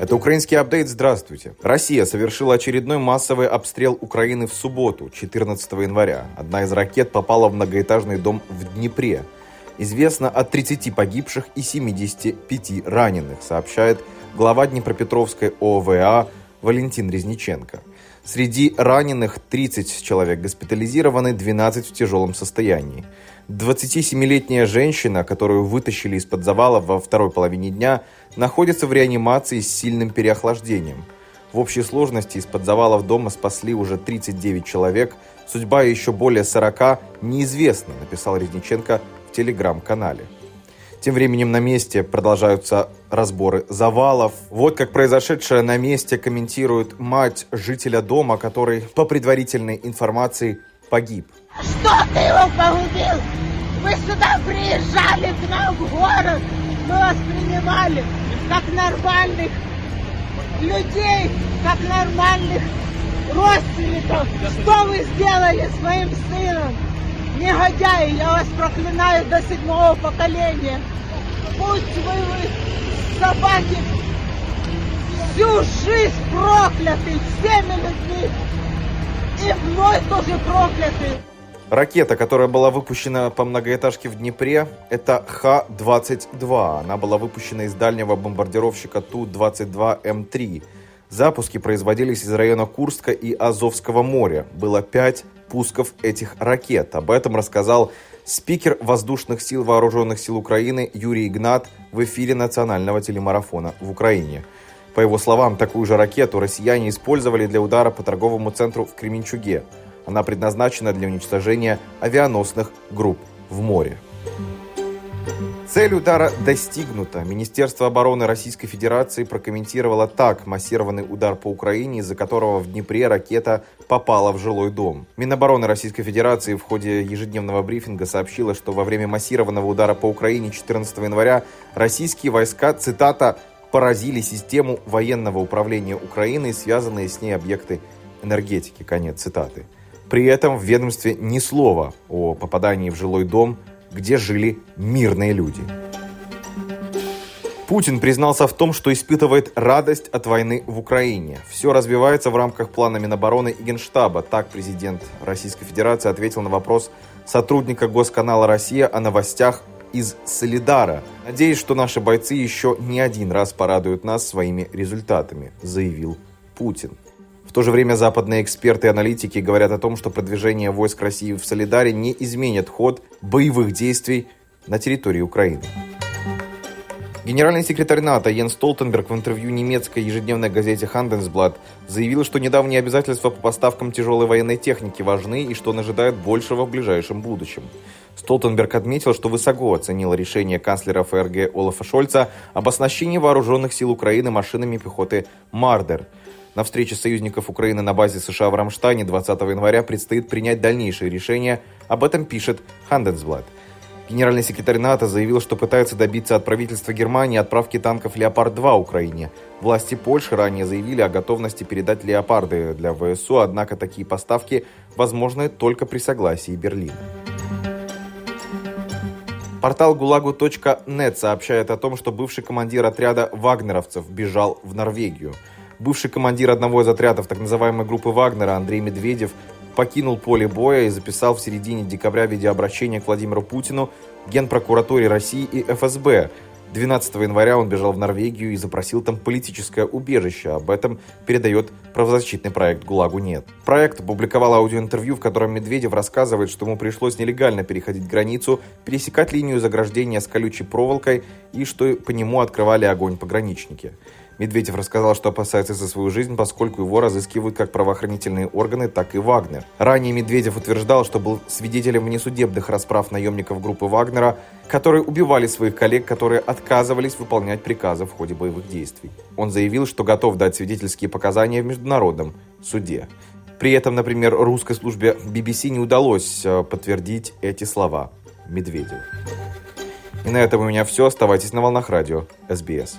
Это украинский апдейт. Здравствуйте. Россия совершила очередной массовый обстрел Украины в субботу, 14 января. Одна из ракет попала в многоэтажный дом в Днепре. Известно о 30 погибших и 75 раненых, сообщает глава Днепропетровской ОВА Валентин Резниченко. Среди раненых 30 человек госпитализированы, 12 в тяжелом состоянии. 27-летняя женщина, которую вытащили из-под завала во второй половине дня, находится в реанимации с сильным переохлаждением. В общей сложности из-под завалов дома спасли уже 39 человек. Судьба еще более 40 неизвестна, написал Резниченко в телеграм-канале. Тем временем на месте продолжаются разборы завалов. Вот как произошедшее на месте комментирует мать жителя дома, который, по предварительной информации, погиб. Что ты его погубил? Вы сюда приезжали к нам в город, мы вас принимали как нормальных людей, как нормальных родственников. Что вы сделали с моим сыном? Негодяи, я вас проклинаю до седьмого поколения. Пусть вы, вы собаки всю жизнь прокляты всеми людьми. Мной тоже прокляты. Ракета, которая была выпущена по многоэтажке в Днепре, это Х-22. Она была выпущена из дальнего бомбардировщика Ту-22М3. Запуски производились из района Курска и Азовского моря. Было пять пусков этих ракет. Об этом рассказал спикер Воздушных сил Вооруженных сил Украины Юрий Игнат в эфире национального телемарафона в Украине. По его словам, такую же ракету россияне использовали для удара по торговому центру в Кременчуге. Она предназначена для уничтожения авианосных групп в море. Цель удара достигнута. Министерство обороны Российской Федерации прокомментировало так массированный удар по Украине, из-за которого в Днепре ракета попала в жилой дом. Минобороны Российской Федерации в ходе ежедневного брифинга сообщила, что во время массированного удара по Украине 14 января российские войска, цитата, поразили систему военного управления Украины и связанные с ней объекты энергетики. Конец цитаты. При этом в ведомстве ни слова о попадании в жилой дом, где жили мирные люди. Путин признался в том, что испытывает радость от войны в Украине. Все развивается в рамках плана Минобороны и Генштаба. Так президент Российской Федерации ответил на вопрос сотрудника Госканала «Россия» о новостях из Солидара. Надеюсь, что наши бойцы еще не один раз порадуют нас своими результатами, заявил Путин. В то же время западные эксперты и аналитики говорят о том, что продвижение войск России в Солидаре не изменит ход боевых действий на территории Украины. Генеральный секретарь НАТО Йен Столтенберг в интервью немецкой ежедневной газете Handelsblatt заявил, что недавние обязательства по поставкам тяжелой военной техники важны и что он ожидает большего в ближайшем будущем. Столтенберг отметил, что высоко оценил решение канцлера ФРГ Олафа Шольца об оснащении вооруженных сил Украины машинами пехоты «Мардер», на встрече союзников Украины на базе США в Рамштайне 20 января предстоит принять дальнейшие решения. Об этом пишет Handelsblatt. Генеральный секретарь НАТО заявил, что пытается добиться от правительства Германии отправки танков «Леопард-2» Украине. Власти Польши ранее заявили о готовности передать «Леопарды» для ВСУ, однако такие поставки возможны только при согласии Берлина. Портал gulagu.net сообщает о том, что бывший командир отряда вагнеровцев бежал в Норвегию. Бывший командир одного из отрядов так называемой группы Вагнера Андрей Медведев покинул поле боя и записал в середине декабря видеообращение к Владимиру Путину, Генпрокуратуре России и ФСБ. 12 января он бежал в Норвегию и запросил там политическое убежище. Об этом передает правозащитный проект «ГУЛАГу нет». Проект опубликовал аудиоинтервью, в котором Медведев рассказывает, что ему пришлось нелегально переходить границу, пересекать линию заграждения с колючей проволокой и что по нему открывали огонь пограничники. Медведев рассказал, что опасается за свою жизнь, поскольку его разыскивают как правоохранительные органы, так и Вагнер. Ранее Медведев утверждал, что был свидетелем внесудебных расправ наемников группы Вагнера, которые убивали своих коллег, которые отказывались выполнять приказы в ходе боевых действий. Он заявил, что готов дать свидетельские показания в международном суде. При этом, например, русской службе BBC не удалось э, подтвердить эти слова Медведеву. И на этом у меня все. Оставайтесь на волнах радио СБС.